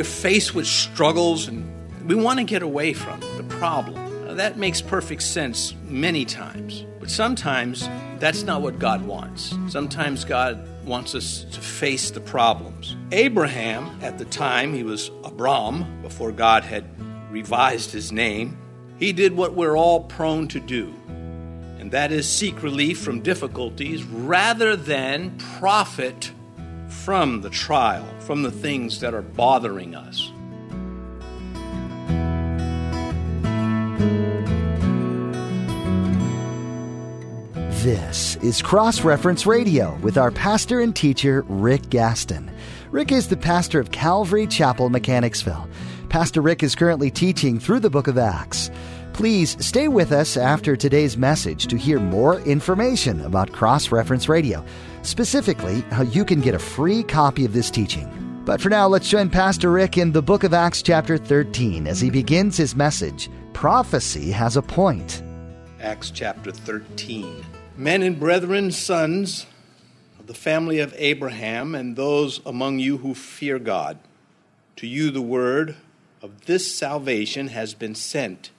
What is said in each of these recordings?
we're faced with struggles and we want to get away from the problem. Now, that makes perfect sense many times. But sometimes that's not what God wants. Sometimes God wants us to face the problems. Abraham, at the time, he was Abram, before God had revised his name, he did what we're all prone to do, and that is seek relief from difficulties rather than profit from the trial, from the things that are bothering us. This is Cross Reference Radio with our pastor and teacher, Rick Gaston. Rick is the pastor of Calvary Chapel, Mechanicsville. Pastor Rick is currently teaching through the book of Acts. Please stay with us after today's message to hear more information about Cross Reference Radio, specifically how you can get a free copy of this teaching. But for now, let's join Pastor Rick in the book of Acts, chapter 13, as he begins his message Prophecy Has a Point. Acts chapter 13 men and brethren, sons of the family of Abraham, and those among you who fear God, to you the word of this salvation has been sent.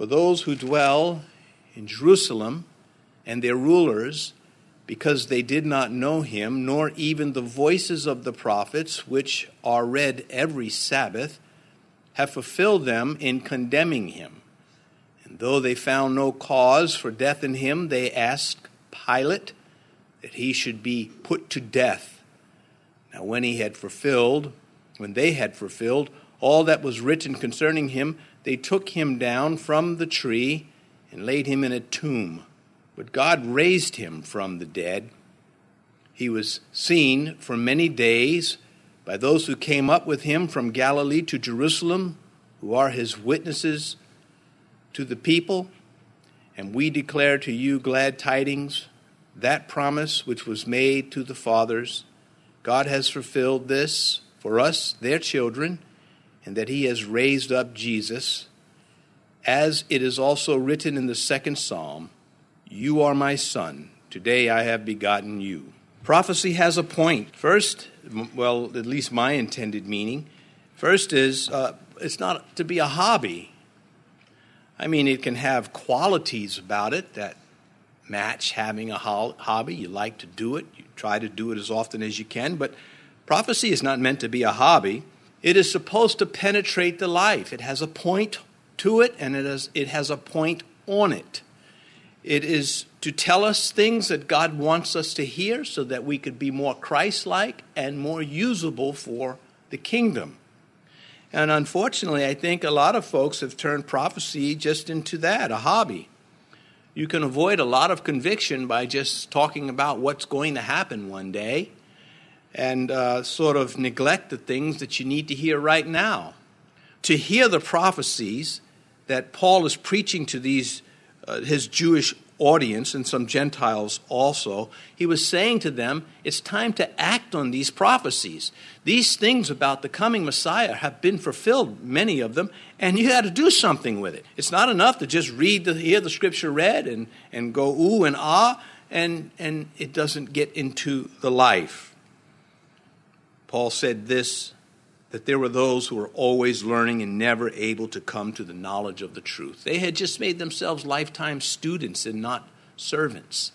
For those who dwell in Jerusalem and their rulers, because they did not know him, nor even the voices of the prophets, which are read every Sabbath, have fulfilled them in condemning him. And though they found no cause for death in him, they asked Pilate that he should be put to death. Now, when he had fulfilled, when they had fulfilled all that was written concerning him, they took him down from the tree and laid him in a tomb. But God raised him from the dead. He was seen for many days by those who came up with him from Galilee to Jerusalem, who are his witnesses to the people, and we declare to you glad tidings, that promise which was made to the fathers. God has fulfilled this for us, their children, and that He has raised up Jesus, as it is also written in the second psalm You are my son, today I have begotten you. Prophecy has a point. First, well, at least my intended meaning, first is uh, it's not to be a hobby. I mean, it can have qualities about it that match having a hobby. You like to do it, you try to do it as often as you can, but prophecy is not meant to be a hobby. It is supposed to penetrate the life. It has a point to it, and it has, it has a point on it. It is to tell us things that God wants us to hear so that we could be more Christ like and more usable for the kingdom. And unfortunately, I think a lot of folks have turned prophecy just into that, a hobby. You can avoid a lot of conviction by just talking about what's going to happen one day and uh, sort of neglect the things that you need to hear right now. To hear the prophecies that Paul is preaching to these uh, his Jewish audience and some Gentiles also, he was saying to them, It's time to act on these prophecies. These things about the coming Messiah have been fulfilled, many of them, and you got to do something with it. It's not enough to just read the, hear the scripture read and, and go ooh and ah, and, and it doesn't get into the life. Paul said this that there were those who were always learning and never able to come to the knowledge of the truth. They had just made themselves lifetime students and not servants.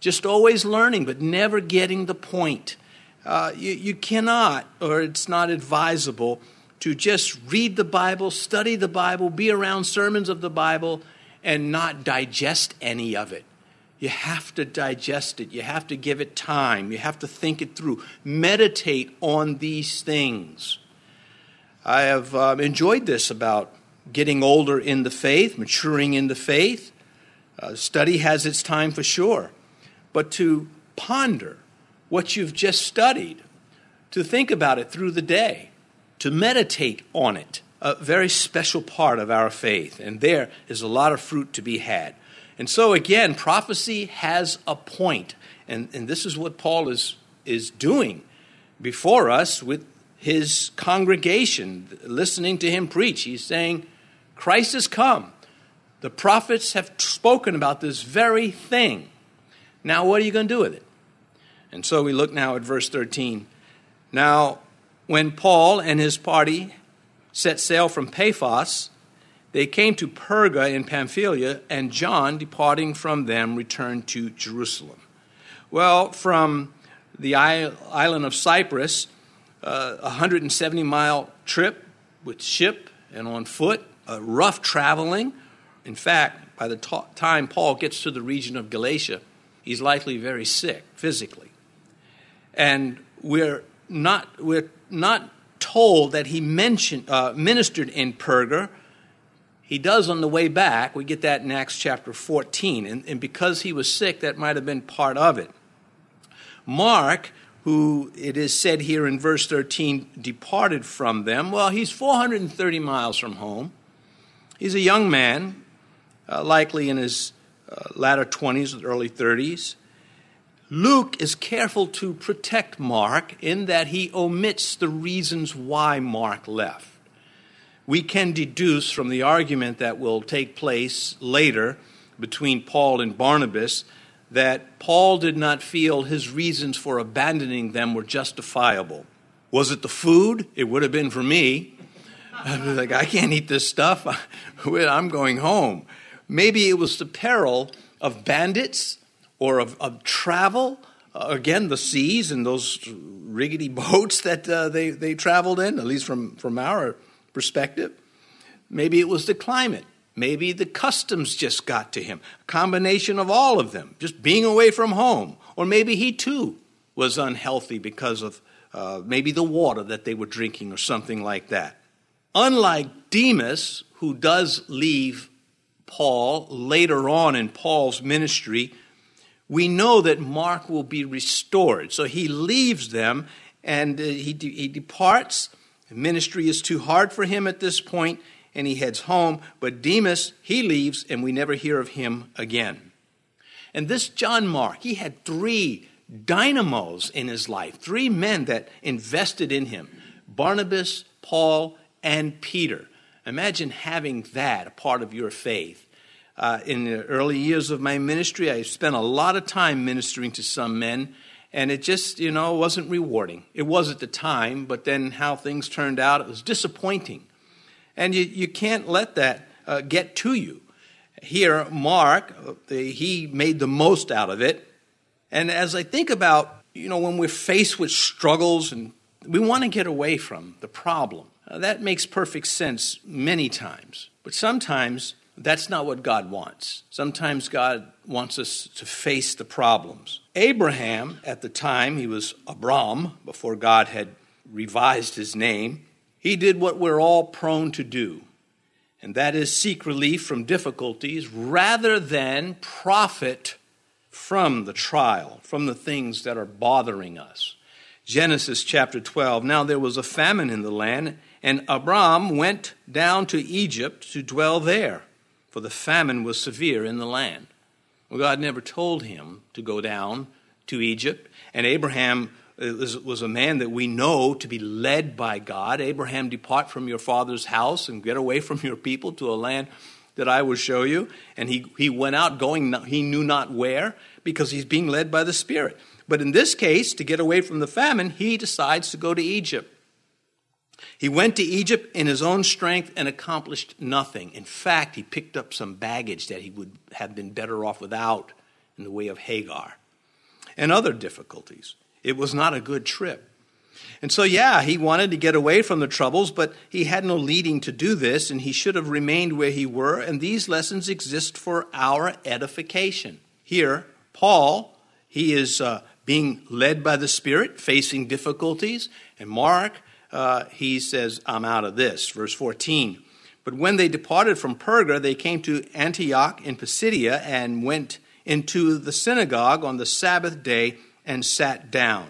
Just always learning, but never getting the point. Uh, you, you cannot, or it's not advisable, to just read the Bible, study the Bible, be around sermons of the Bible, and not digest any of it. You have to digest it. You have to give it time. You have to think it through. Meditate on these things. I have um, enjoyed this about getting older in the faith, maturing in the faith. Uh, study has its time for sure. But to ponder what you've just studied, to think about it through the day, to meditate on it, a very special part of our faith. And there is a lot of fruit to be had. And so, again, prophecy has a point. And, and this is what Paul is, is doing before us with his congregation listening to him preach. He's saying, Christ has come. The prophets have spoken about this very thing. Now, what are you going to do with it? And so we look now at verse 13. Now, when Paul and his party set sail from Paphos, they came to Perga in Pamphylia, and John, departing from them, returned to Jerusalem. Well, from the island of Cyprus, uh, a 170 mile trip with ship and on foot, rough traveling. In fact, by the time Paul gets to the region of Galatia, he's likely very sick physically. And we're not, we're not told that he mentioned, uh, ministered in Perga. He does on the way back. We get that in Acts chapter 14. And, and because he was sick, that might have been part of it. Mark, who it is said here in verse 13 departed from them, well, he's 430 miles from home. He's a young man, uh, likely in his uh, latter 20s, early 30s. Luke is careful to protect Mark in that he omits the reasons why Mark left. We can deduce from the argument that will take place later between Paul and Barnabas that Paul did not feel his reasons for abandoning them were justifiable. Was it the food? It would have been for me. I was like, I can't eat this stuff. I'm going home. Maybe it was the peril of bandits or of, of travel. Uh, again, the seas and those rickety boats that uh, they, they traveled in, at least from, from our perspective. Maybe it was the climate. Maybe the customs just got to him. A combination of all of them, just being away from home. Or maybe he too was unhealthy because of uh, maybe the water that they were drinking or something like that. Unlike Demas, who does leave Paul later on in Paul's ministry, we know that Mark will be restored. So he leaves them and uh, he, de- he departs. Ministry is too hard for him at this point, and he heads home. But Demas, he leaves, and we never hear of him again. And this John Mark, he had three dynamos in his life, three men that invested in him Barnabas, Paul, and Peter. Imagine having that a part of your faith. Uh, in the early years of my ministry, I spent a lot of time ministering to some men, and it just, you know, wasn't rewarding. It was at the time, but then how things turned out, it was disappointing. And you, you can't let that uh, get to you. Here, Mark, uh, he made the most out of it. And as I think about, you know, when we're faced with struggles and we want to get away from the problem, uh, that makes perfect sense many times. But sometimes that's not what God wants. Sometimes God wants us to face the problems. Abraham, at the time, he was Abram, before God had revised his name, he did what we're all prone to do, and that is seek relief from difficulties rather than profit from the trial, from the things that are bothering us. Genesis chapter 12. Now there was a famine in the land, and Abram went down to Egypt to dwell there for the famine was severe in the land. Well, God never told him to go down to Egypt, and Abraham uh, was a man that we know to be led by God. Abraham, depart from your father's house and get away from your people to a land that I will show you. And he, he went out going, he knew not where, because he's being led by the Spirit. But in this case, to get away from the famine, he decides to go to Egypt. He went to Egypt in his own strength and accomplished nothing. In fact, he picked up some baggage that he would have been better off without in the way of Hagar and other difficulties. It was not a good trip. And so, yeah, he wanted to get away from the troubles, but he had no leading to do this, and he should have remained where he were. And these lessons exist for our edification. Here, Paul, he is uh, being led by the Spirit, facing difficulties, and Mark, uh, he says, I'm out of this. Verse 14. But when they departed from Perga, they came to Antioch in Pisidia and went into the synagogue on the Sabbath day and sat down.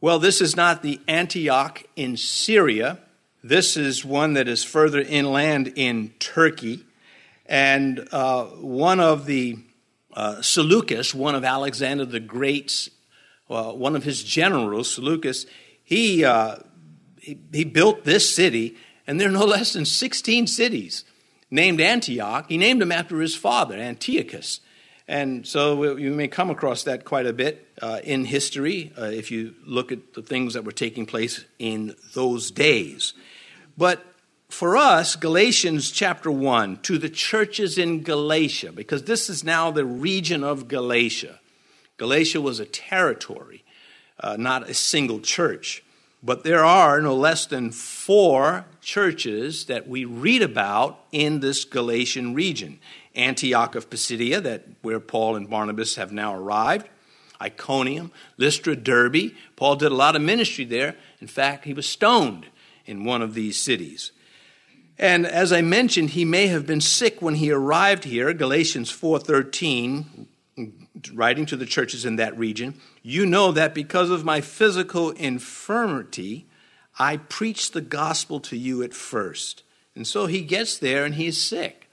Well, this is not the Antioch in Syria. This is one that is further inland in Turkey. And uh, one of the uh, Seleucus, one of Alexander the Great's, uh, one of his generals, Seleucus, he uh, he, built this city, and there are no less than 16 cities named Antioch. He named them after his father, Antiochus. And so you may come across that quite a bit uh, in history uh, if you look at the things that were taking place in those days. But for us, Galatians chapter 1, to the churches in Galatia, because this is now the region of Galatia. Galatia was a territory, uh, not a single church. But there are no less than four churches that we read about in this Galatian region. Antioch of Pisidia, that where Paul and Barnabas have now arrived, Iconium, Lystra, Derbe. Paul did a lot of ministry there. In fact, he was stoned in one of these cities. And as I mentioned, he may have been sick when he arrived here, Galatians 4:13, writing to the churches in that region. You know that because of my physical infirmity, I preached the gospel to you at first. And so he gets there and he's sick.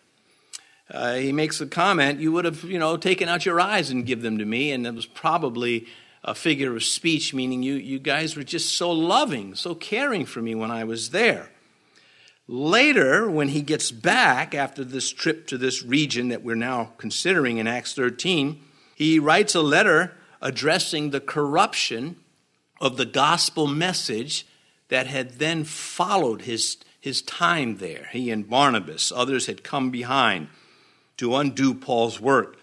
Uh, he makes a comment, you would have, you know, taken out your eyes and give them to me. And it was probably a figure of speech, meaning you, you guys were just so loving, so caring for me when I was there. Later, when he gets back after this trip to this region that we're now considering in Acts 13, he writes a letter addressing the corruption of the gospel message that had then followed his, his time there. He and Barnabas, others had come behind to undo Paul's work.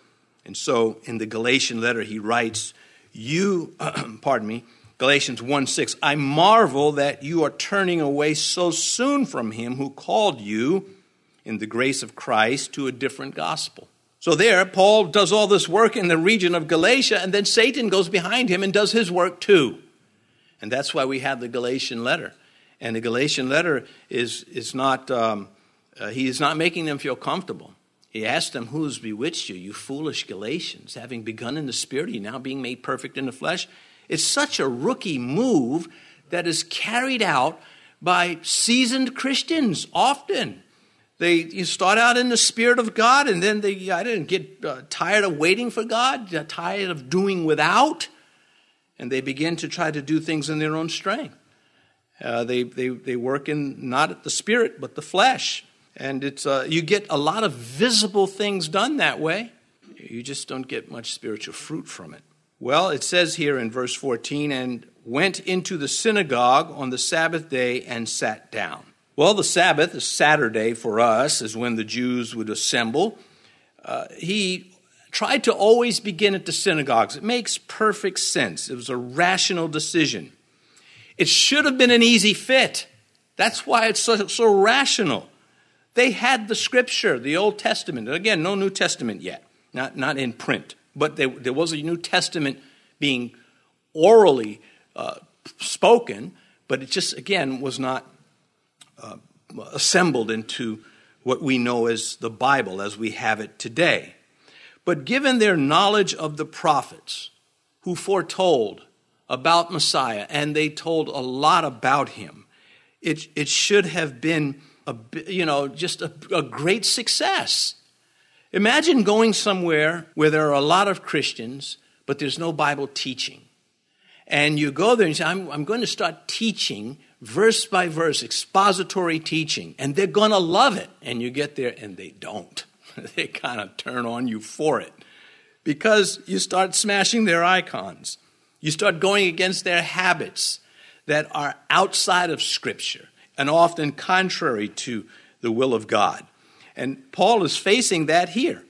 And so in the Galatian letter, he writes, You, pardon me, Galatians 1 6, I marvel that you are turning away so soon from him who called you in the grace of Christ to a different gospel. So there, Paul does all this work in the region of Galatia, and then Satan goes behind him and does his work too. And that's why we have the Galatian letter. And the Galatian letter is, is not, um, uh, he is not making them feel comfortable. He asked them, Who has bewitched you, you foolish Galatians? Having begun in the spirit, you now being made perfect in the flesh? It's such a rookie move that is carried out by seasoned Christians often. They start out in the spirit of God, and then they I didn't get uh, tired of waiting for God, tired of doing without, and they begin to try to do things in their own strength. Uh, they, they, they work in not at the spirit, but the flesh. And it's, uh, you get a lot of visible things done that way. You just don't get much spiritual fruit from it. Well, it says here in verse 14, and went into the synagogue on the Sabbath day and sat down. Well, the Sabbath is Saturday for us, is when the Jews would assemble. Uh, he tried to always begin at the synagogues. It makes perfect sense. It was a rational decision. It should have been an easy fit. That's why it's so, so rational. They had the scripture, the Old Testament. Again, no New Testament yet, not, not in print but there, there was a New Testament being orally uh, spoken, but it just, again, was not uh, assembled into what we know as the Bible as we have it today. But given their knowledge of the prophets who foretold about Messiah, and they told a lot about him, it, it should have been a, you know, just a, a great success. Imagine going somewhere where there are a lot of Christians, but there's no Bible teaching. And you go there and say, I'm, I'm going to start teaching verse by verse, expository teaching, and they're going to love it. And you get there and they don't. they kind of turn on you for it because you start smashing their icons. You start going against their habits that are outside of Scripture and often contrary to the will of God. And Paul is facing that here.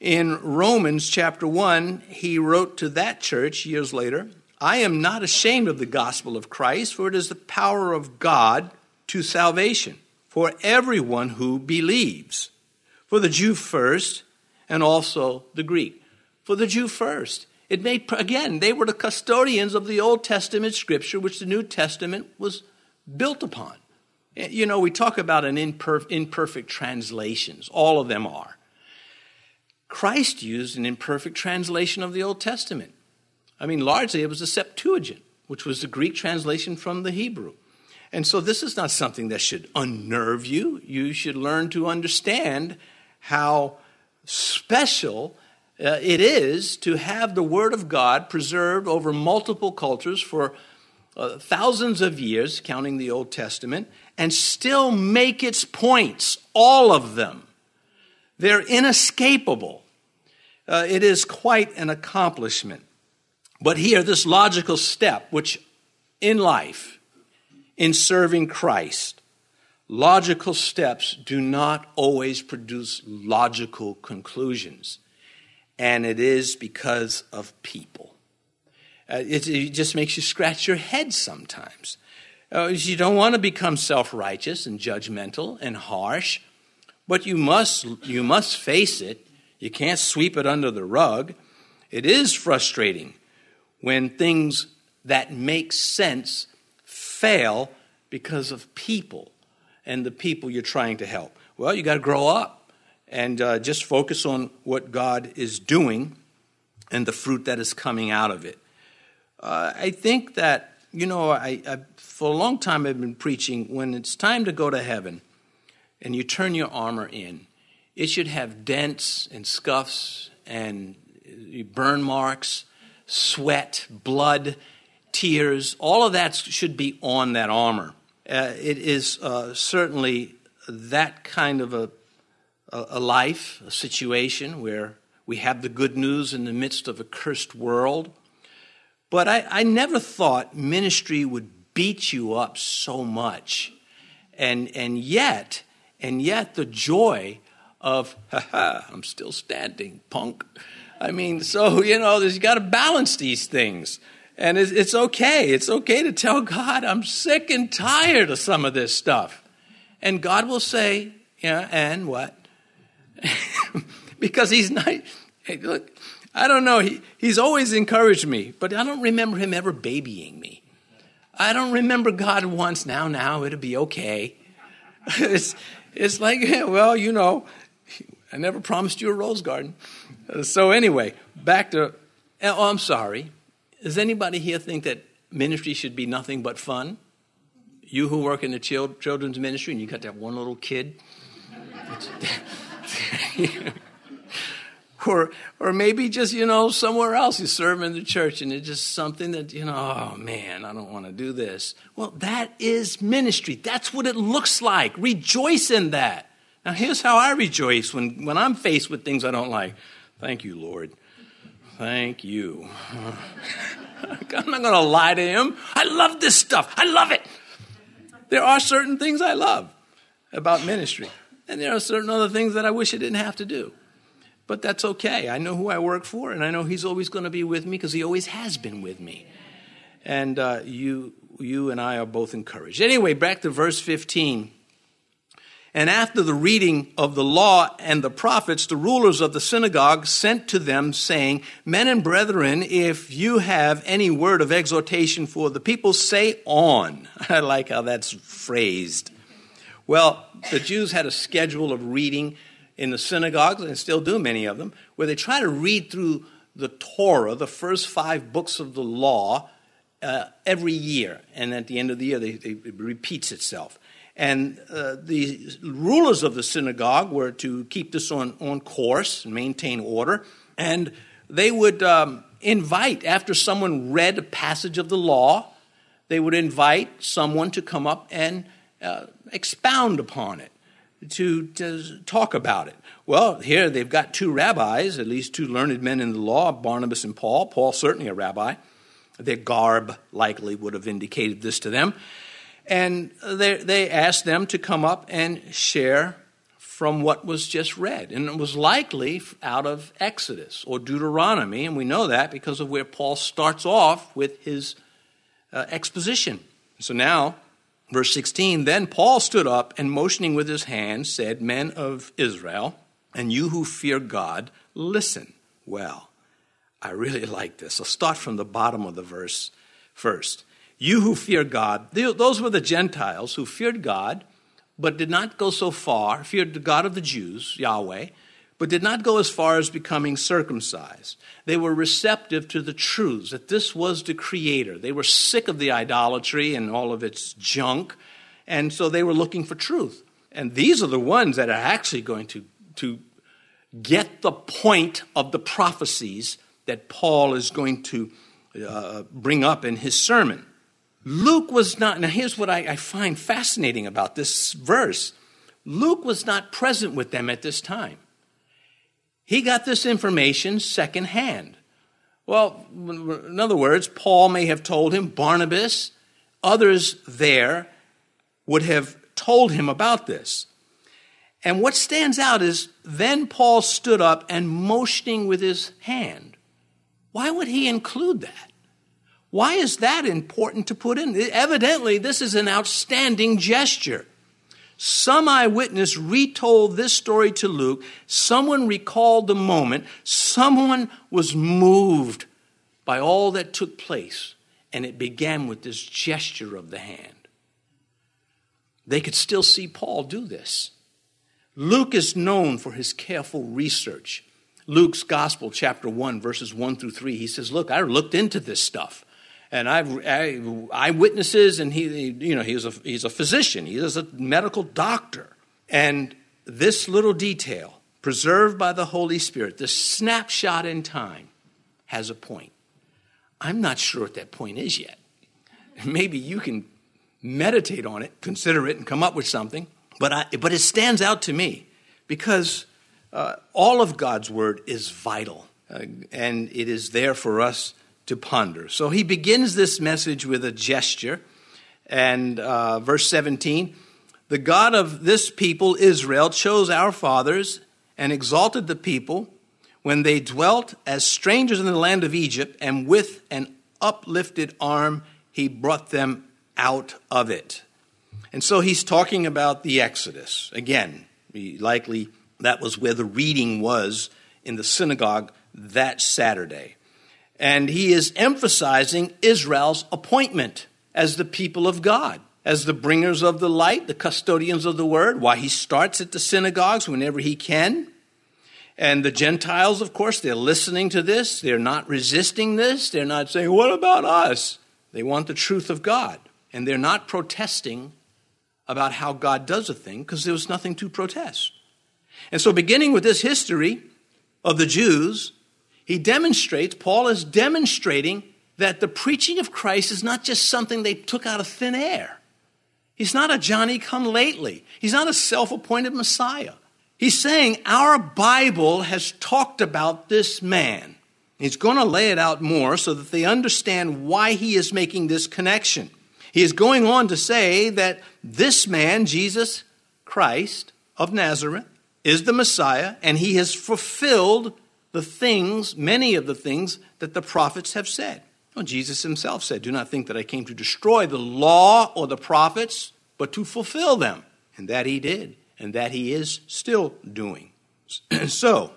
In Romans chapter 1, he wrote to that church years later I am not ashamed of the gospel of Christ, for it is the power of God to salvation for everyone who believes, for the Jew first, and also the Greek. For the Jew first. It made, again, they were the custodians of the Old Testament scripture, which the New Testament was built upon. Eh, you know, we talk about an imperf- imperfect translations, all of them are. Christ used an imperfect translation of the Old Testament. I mean, largely it was the Septuagint, which was the Greek translation from the Hebrew. And so this is not something that should unnerve you. You should learn to understand how special uh, it is to have the Word of God preserved over multiple cultures for uh, thousands of years, counting the Old Testament, and still make its points, all of them. They're inescapable. Uh, it is quite an accomplishment. But here, this logical step, which in life, in serving Christ, logical steps do not always produce logical conclusions. And it is because of people. Uh, it, it, just makes you scratch your head sometimes. Uh, you don't want to become self righteous and judgmental and harsh, but you must, you must face it. You can't sweep it under the rug. It is frustrating when things that make sense fail because of people and the people you're trying to help. Well, you got to grow up and uh, just focus on what God is doing and the fruit that is coming out of it. Uh, I think that, you know, I, I, for a long time I've been preaching when it's time to go to heaven and you turn your armor in, it should have dents and scuffs and burn marks, sweat, blood, tears. All of that should be on that armor. Uh, it is uh, certainly that kind of a, a life, a situation where we have the good news in the midst of a cursed world. But I, I never thought ministry would beat you up so much. And, and yet, and yet the joy of, ha ha, I'm still standing, punk. I mean, so, you know, you got to balance these things. And it's, it's okay. It's okay to tell God, I'm sick and tired of some of this stuff. And God will say, yeah, and what? because he's not, hey, look, I don't know. He, he's always encouraged me, but I don't remember him ever babying me. I don't remember God once, now, now, it'll be okay. it's, it's like, well, you know, I never promised you a rose garden. Uh, so, anyway, back to, eh, oh, I'm sorry. Does anybody here think that ministry should be nothing but fun? You who work in the children's ministry and you got that one little kid. or, or maybe just, you know, somewhere else you serve in the church and it's just something that, you know, oh man, I don't want to do this. Well, that is ministry. That's what it looks like. Rejoice in that. Now, here's how I rejoice when, when I'm faced with things I don't like. Thank you, Lord. Thank you. I'm not going to lie to him. I love this stuff. I love it. There are certain things I love about ministry, and there are certain other things that I wish I didn't have to do. But that's okay. I know who I work for, and I know he's always going to be with me because he always has been with me. And uh, you, you and I are both encouraged. Anyway, back to verse 15. And after the reading of the law and the prophets, the rulers of the synagogue sent to them, saying, Men and brethren, if you have any word of exhortation for the people, say on. I like how that's phrased. Well, the Jews had a schedule of reading in the synagogues, and still do many of them, where they try to read through the Torah, the first five books of the law, uh, every year. And at the end of the year, they, they, it repeats itself. And uh, the rulers of the synagogue were to keep this on, on course and maintain order. And they would um, invite, after someone read a passage of the law, they would invite someone to come up and uh, expound upon it, to, to talk about it. Well, here they've got two rabbis, at least two learned men in the law, Barnabas and Paul. Paul, certainly a rabbi. Their garb likely would have indicated this to them. And they, they asked them to come up and share from what was just read. And it was likely out of Exodus or Deuteronomy, and we know that because of where Paul starts off with his uh, exposition. So now, verse 16 Then Paul stood up and motioning with his hand said, Men of Israel, and you who fear God, listen well. I really like this. I'll start from the bottom of the verse first. You who fear God, those were the Gentiles who feared God, but did not go so far, feared the God of the Jews, Yahweh, but did not go as far as becoming circumcised. They were receptive to the truths that this was the Creator. They were sick of the idolatry and all of its junk, and so they were looking for truth. And these are the ones that are actually going to, to get the point of the prophecies that Paul is going to uh, bring up in his sermon. Luke was not, now here's what I, I find fascinating about this verse Luke was not present with them at this time. He got this information secondhand. Well, in other words, Paul may have told him, Barnabas, others there would have told him about this. And what stands out is then Paul stood up and motioning with his hand. Why would he include that? Why is that important to put in? Evidently, this is an outstanding gesture. Some eyewitness retold this story to Luke. Someone recalled the moment. Someone was moved by all that took place. And it began with this gesture of the hand. They could still see Paul do this. Luke is known for his careful research. Luke's Gospel, chapter 1, verses 1 through 3, he says, Look, I looked into this stuff. And I've I, eyewitnesses, and he, you know, he's a, he's a physician, he is a medical doctor. And this little detail, preserved by the Holy Spirit, this snapshot in time, has a point. I'm not sure what that point is yet. Maybe you can meditate on it, consider it, and come up with something. But, I, but it stands out to me because uh, all of God's word is vital, uh, and it is there for us to ponder. So he begins this message with a gesture, and uh, verse 17 The God of this people, Israel, chose our fathers and exalted the people when they dwelt as strangers in the land of Egypt, and with an uplifted arm he brought them out of it. And so he's talking about the Exodus. Again, likely that was where the reading was in the synagogue that Saturday. And he is emphasizing Israel's appointment as the people of God, as the bringers of the light, the custodians of the word. Why he starts at the synagogues whenever he can. And the Gentiles, of course, they're listening to this. They're not resisting this. They're not saying, What about us? They want the truth of God. And they're not protesting about how God does a thing because there was nothing to protest. And so, beginning with this history of the Jews, he demonstrates, Paul is demonstrating that the preaching of Christ is not just something they took out of thin air. He's not a Johnny come lately, he's not a self appointed Messiah. He's saying our Bible has talked about this man. He's going to lay it out more so that they understand why he is making this connection. He is going on to say that this man, Jesus Christ of Nazareth, is the Messiah, and he has fulfilled the things, many of the things that the prophets have said. Well, Jesus himself said, Do not think that I came to destroy the law or the prophets, but to fulfill them. And that he did, and that he is still doing. so,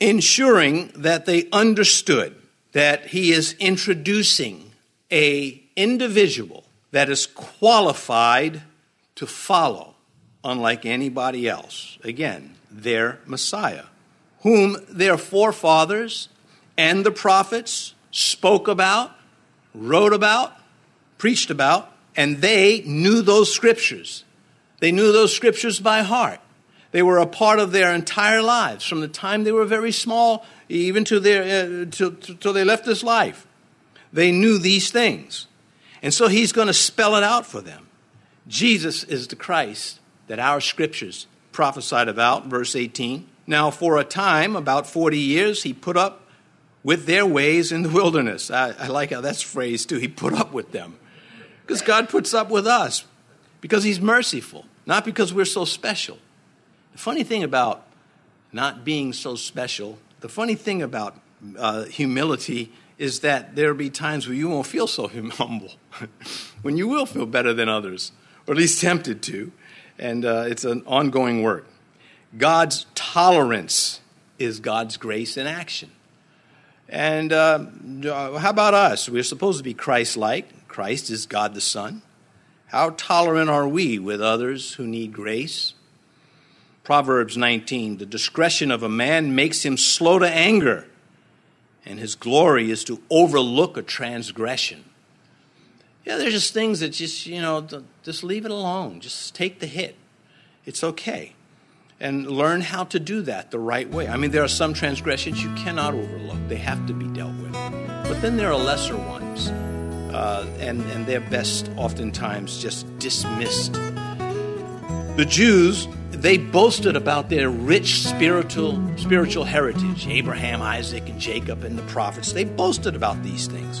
ensuring that they understood that he is introducing a individual that is qualified to follow, unlike anybody else. Again, their Messiah, whom their forefathers and the prophets spoke about, wrote about, preached about, and they knew those scriptures. They knew those scriptures by heart. They were a part of their entire lives from the time they were very small even to their uh, till, till they left this life. They knew these things. And so he's going to spell it out for them. Jesus is the Christ that our scriptures prophesied about, verse 18. Now, for a time, about 40 years, he put up with their ways in the wilderness. I, I like how that's phrased too. He put up with them. Because God puts up with us, because he's merciful, not because we're so special. The funny thing about not being so special, the funny thing about uh, humility is that there'll be times where you won't feel so humble, when you will feel better than others, or at least tempted to. And uh, it's an ongoing work. God's tolerance is God's grace in action. And uh, how about us? We're supposed to be Christ like. Christ is God the Son. How tolerant are we with others who need grace? Proverbs 19 The discretion of a man makes him slow to anger and his glory is to overlook a transgression. Yeah, there's just things that just, you know, just leave it alone. Just take the hit. It's okay. And learn how to do that the right way. I mean, there are some transgressions you cannot overlook, they have to be dealt with. But then there are lesser ones, uh, and, and they're best oftentimes just dismissed. The Jews they boasted about their rich spiritual spiritual heritage. Abraham, Isaac, and Jacob and the prophets. They boasted about these things.